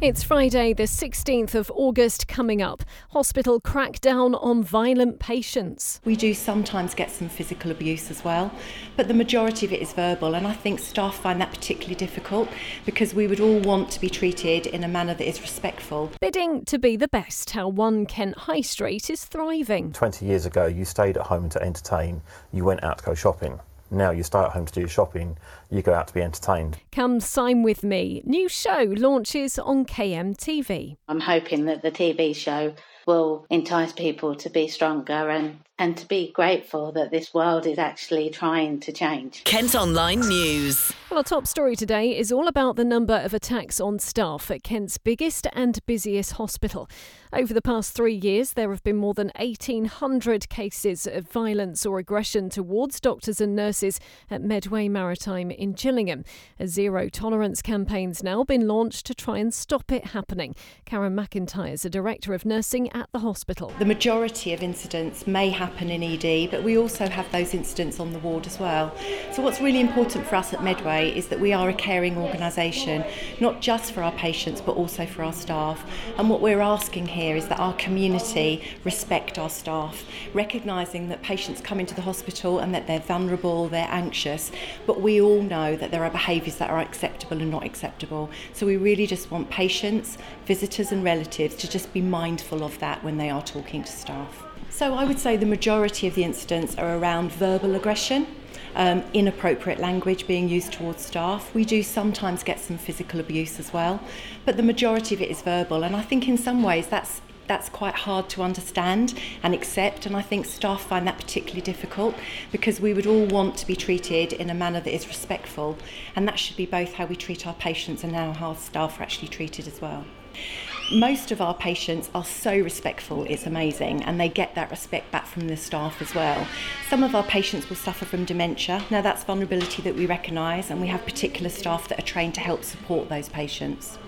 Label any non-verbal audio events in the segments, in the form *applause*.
It's Friday, the 16th of August, coming up. Hospital crackdown on violent patients. We do sometimes get some physical abuse as well, but the majority of it is verbal, and I think staff find that particularly difficult because we would all want to be treated in a manner that is respectful. Bidding to be the best, how one Kent High Street is thriving. 20 years ago, you stayed at home to entertain, you went out to go shopping. Now you stay at home to do your shopping, you go out to be entertained. Come sign with me. New show launches on KMTV. I'm hoping that the TV show will entice people to be stronger and, and to be grateful that this world is actually trying to change. Kent Online News. Well, our top story today is all about the number of attacks on staff at Kent's biggest and busiest hospital. Over the past three years, there have been more than 1,800 cases of violence or aggression towards doctors and nurses at Medway Maritime in Gillingham. A zero tolerance campaign's now been launched to try and stop it happening. Karen McIntyre is a director of nursing at the hospital. The majority of incidents may happen in ED, but we also have those incidents on the ward as well. So, what's really important for us at Medway is that we are a caring organisation, not just for our patients but also for our staff. And what we're asking here is that our community respect our staff, recognising that patients come into the hospital and that they're vulnerable, they're anxious, but we all know that there are behaviours that are acceptable and not acceptable. So we really just want patients, visitors, and relatives to just be mindful of that when they are talking to staff. So I would say the majority of the incidents are around verbal aggression. Um, inappropriate language being used towards staff. We do sometimes get some physical abuse as well, but the majority of it is verbal, and I think in some ways that's that's quite hard to understand and accept and I think staff find that particularly difficult because we would all want to be treated in a manner that is respectful and that should be both how we treat our patients and how our staff are actually treated as well. Most of our patients are so respectful, it's amazing, and they get that respect back from the staff as well. Some of our patients will suffer from dementia. Now, that's vulnerability that we recognise, and we have particular staff that are trained to help support those patients.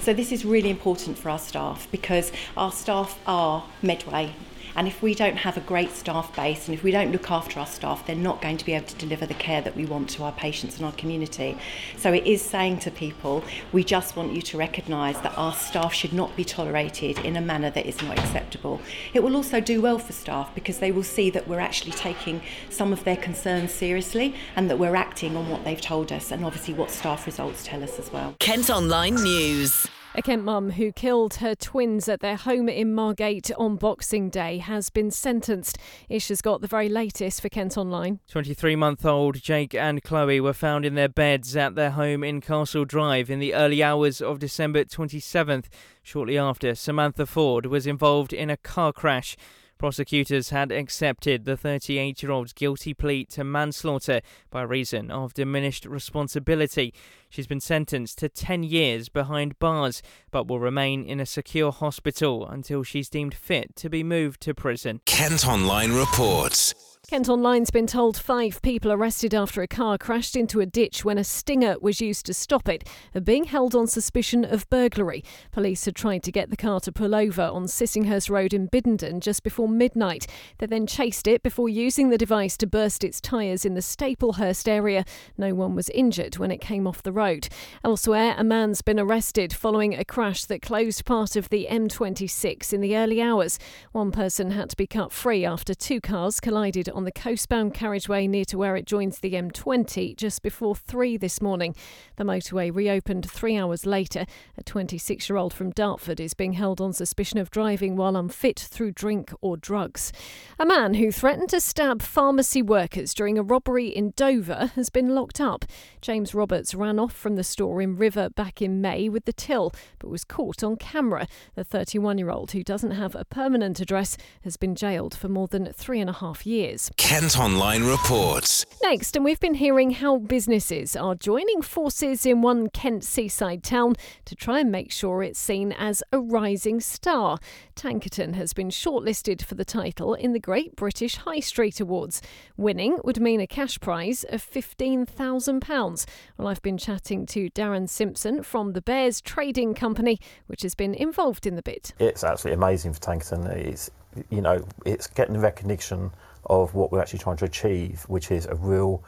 So, this is really important for our staff because our staff are Medway and if we don't have a great staff base and if we don't look after our staff, they're not going to be able to deliver the care that we want to our patients and our community. So it is saying to people, we just want you to recognise that our staff should not be tolerated in a manner that is not acceptable. It will also do well for staff because they will see that we're actually taking some of their concerns seriously and that we're acting on what they've told us and obviously what staff results tell us as well. Kent Online News. A Kent mum who killed her twins at their home in Margate on Boxing Day has been sentenced. Ish has got the very latest for Kent Online. 23 month old Jake and Chloe were found in their beds at their home in Castle Drive in the early hours of December 27th, shortly after Samantha Ford was involved in a car crash. Prosecutors had accepted the 38 year old's guilty plea to manslaughter by reason of diminished responsibility. She's been sentenced to 10 years behind bars, but will remain in a secure hospital until she's deemed fit to be moved to prison. Kent Online reports. Kent Online's been told five people arrested after a car crashed into a ditch when a stinger was used to stop it are being held on suspicion of burglary. Police had tried to get the car to pull over on Sissinghurst Road in Biddenden just before midnight. They then chased it before using the device to burst its tyres in the Staplehurst area. No one was injured when it came off the road. Elsewhere, a man's been arrested following a crash that closed part of the M26 in the early hours. One person had to be cut free after two cars collided on the coastbound carriageway near to where it joins the M20 just before 3 this morning. The motorway reopened three hours later. A 26 year old from Dartford is being held on suspicion of driving while unfit through drink or drugs. A man who threatened to stab pharmacy workers during a robbery in Dover has been locked up. James Roberts ran off from the store in River back in May with the till, but was caught on camera. The 31 year old, who doesn't have a permanent address, has been jailed for more than three and a half years. Kent Online reports. Next, and we've been hearing how businesses are joining forces in one Kent seaside town to try and make sure it's seen as a rising star. Tankerton has been shortlisted for the title in the Great British High Street Awards. Winning would mean a cash prize of £15,000. Well, I've been chatting to Darren Simpson from the Bears Trading Company, which has been involved in the bid. It's absolutely amazing for Tankerton. It's, you know, it's getting recognition of what we're actually trying to achieve, which is a real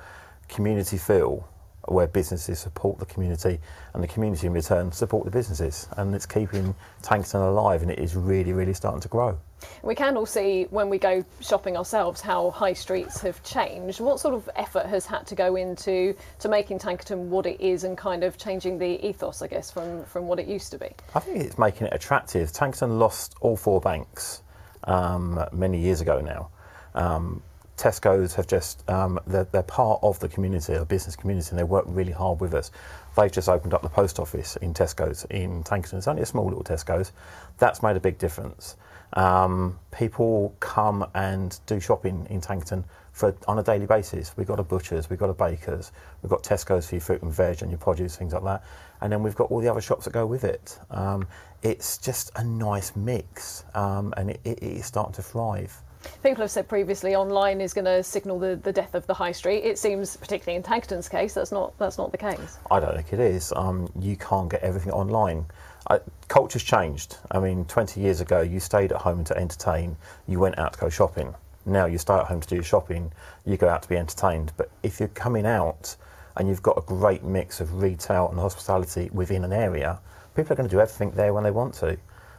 community feel where businesses support the community and the community in return support the businesses. And it's keeping Tankerton alive and it is really, really starting to grow. We can all see when we go shopping ourselves how high streets have changed. What sort of effort has had to go into to making Tankerton what it is and kind of changing the ethos, I guess, from, from what it used to be? I think it's making it attractive. Tankerton lost all four banks um, many years ago now. Um, Tesco's have just, um, they're, they're, part of the community, the business community, and they work really hard with us. They've just opened up the post office in Tesco's in Tankerton. It's only a small little Tesco's. That's made a big difference. Um, people come and do shopping in Tankerton for on a daily basis. We've got a butcher's, we've got a baker's, we've got Tesco's for your fruit and veg and your produce, things like that. And then we've got all the other shops that go with it. Um, it's just a nice mix um, and it, it is starting to thrive. People have said previously online is going to signal the, the death of the high street. It seems, particularly in Tankerton's case, that's not that's not the case. I don't think it is. Um, you can't get everything online. Uh, culture's changed. I mean, 20 years ago, you stayed at home to entertain. You went out to go shopping. Now you stay at home to do your shopping. You go out to be entertained. But if you're coming out and you've got a great mix of retail and hospitality within an area, people are going to do everything there when they want to.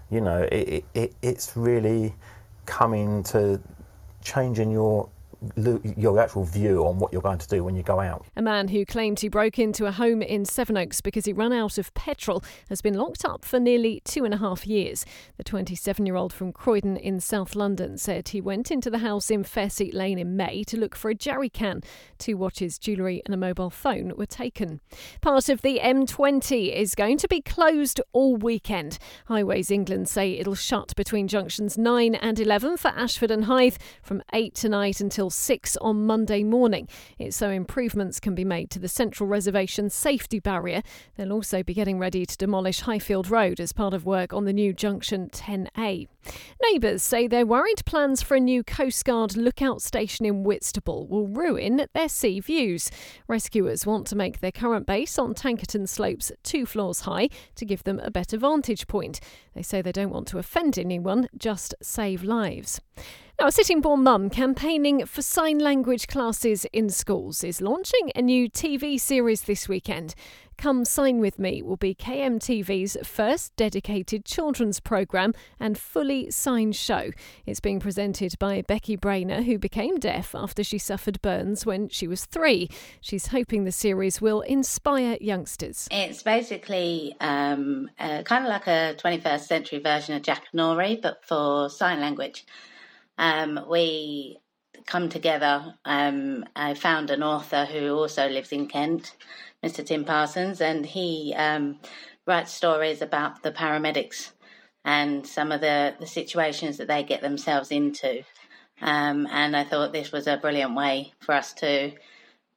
You know, it, it, it's really coming to changing your your actual view on what you're going to do when you go out. A man who claimed he broke into a home in Sevenoaks because he ran out of petrol has been locked up for nearly two and a half years. The 27 year old from Croydon in South London said he went into the house in Fairseat Lane in May to look for a jerry can. Two watches, jewellery, and a mobile phone were taken. Part of the M20 is going to be closed all weekend. Highways England say it'll shut between junctions 9 and 11 for Ashford and Hythe from 8 tonight until 6 on Monday morning. It's so improvements can be made to the Central Reservation safety barrier. They'll also be getting ready to demolish Highfield Road as part of work on the new junction 10A. Neighbours say they're worried plans for a new Coast Guard lookout station in Whitstable will ruin their sea views. Rescuers want to make their current base on Tankerton slopes two floors high to give them a better vantage point. They say they don't want to offend anyone, just save lives. Now, a Sittingbourne mum campaigning for sign language classes in schools is launching a new TV series this weekend. Come Sign With Me will be KMTV's first dedicated children's programme and fully signed show. It's being presented by Becky Brainer, who became deaf after she suffered burns when she was three. She's hoping the series will inspire youngsters. It's basically um, uh, kind of like a 21st century version of Jack Norrie, but for sign language. Um, we come together. Um, I found an author who also lives in Kent Mr. Tim Parsons, and he um, writes stories about the paramedics and some of the, the situations that they get themselves into. Um, and I thought this was a brilliant way for us to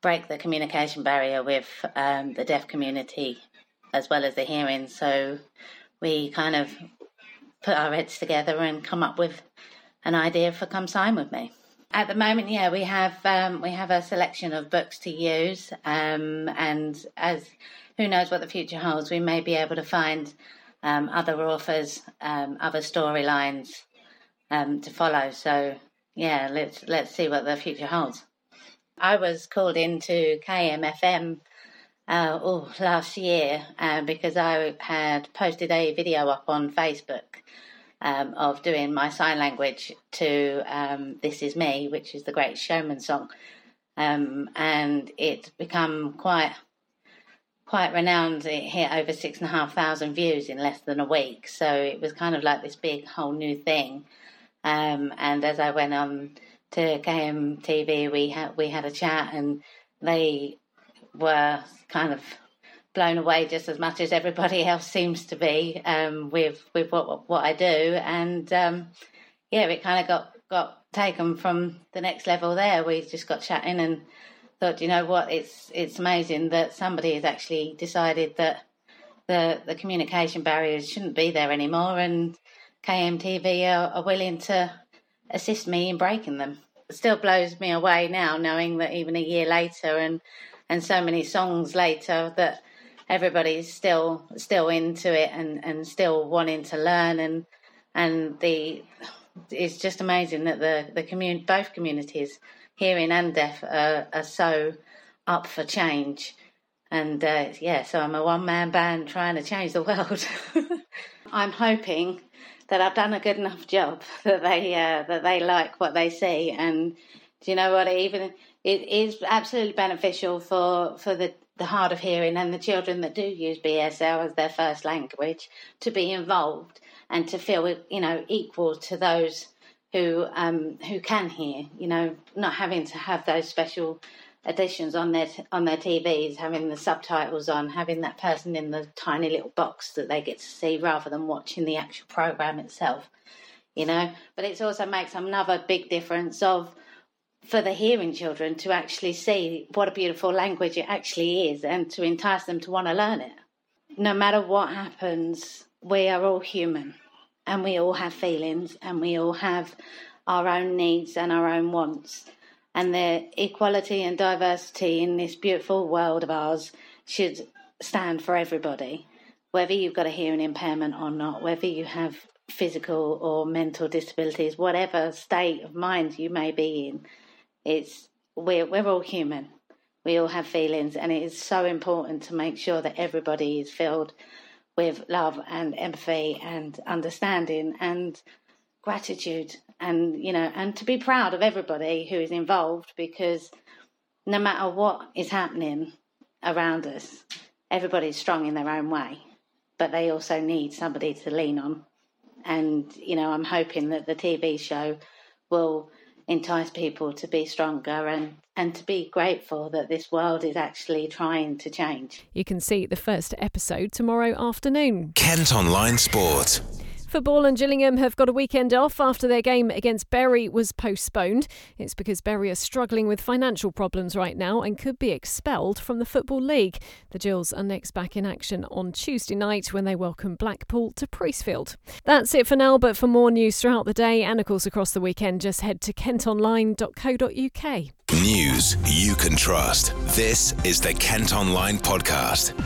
break the communication barrier with um, the deaf community as well as the hearing. So we kind of put our heads together and come up with an idea for Come Sign With Me. At the moment, yeah, we have um, we have a selection of books to use, um, and as who knows what the future holds, we may be able to find um, other authors, um, other storylines um, to follow. So yeah, let's let's see what the future holds. I was called into KMFM uh, last year uh, because I had posted a video up on Facebook um, of doing my sign language to um, This Is Me, which is the Great Showman song. Um, and it's become quite quite renowned. It hit over six and a half thousand views in less than a week. So it was kind of like this big whole new thing. Um, and as I went on to KMTV, we had we had a chat, and they were kind of blown away just as much as everybody *laughs* else seems to be um, with with what what I do, and um, yeah, it kind of got got taken from the next level. There, we just got chatting and thought, you know what, it's it's amazing that somebody has actually decided that the the communication barriers shouldn't be there anymore, and KMTV are, are willing to assist me in breaking them. It still blows me away now, knowing that even a year later and and so many songs later that everybody's still still into it and, and still wanting to learn and and the it's just amazing that the the commun- both communities, hearing and deaf, are, are so up for change. And uh, yeah, so I'm a one man band trying to change the world. *laughs* I'm hoping that I've done a good enough job *laughs* that they uh, that they like what they see. And do you know what? Even it is absolutely beneficial for for the the hard of hearing and the children that do use BSL as their first language to be involved and to feel you know equal to those who um, who can hear. You know, not having to have those special additions on their on their TVs, having the subtitles on, having that person in the tiny little box that they get to see rather than watching the actual program itself. You know, but it also makes another big difference of for the hearing children to actually see what a beautiful language it actually is and to entice them to want to learn it. No matter what happens, we are all human and we all have feelings and we all have our own needs and our own wants. And the equality and diversity in this beautiful world of ours should stand for everybody, whether you've got a hearing impairment or not, whether you have physical or mental disabilities, whatever state of mind you may be in it's we're we're all human. We all have feelings, and it is so important to make sure that everybody is filled with love and empathy and understanding and gratitude, and you know, and to be proud of everybody who is involved because no matter what is happening around us, everybody's strong in their own way, but they also need somebody to lean on. And you know, I'm hoping that the TV show will entice people to be stronger and, and to be grateful that this world is actually trying to change. You can see the first episode tomorrow afternoon. Kent Online Sport. Football and Gillingham have got a weekend off after their game against Bury was postponed. It's because Bury are struggling with financial problems right now and could be expelled from the Football League. The Gills are next back in action on Tuesday night when they welcome Blackpool to Priestfield. That's it for now, but for more news throughout the day and of course across the weekend, just head to kentonline.co.uk. News you can trust. This is the Kent Online Podcast.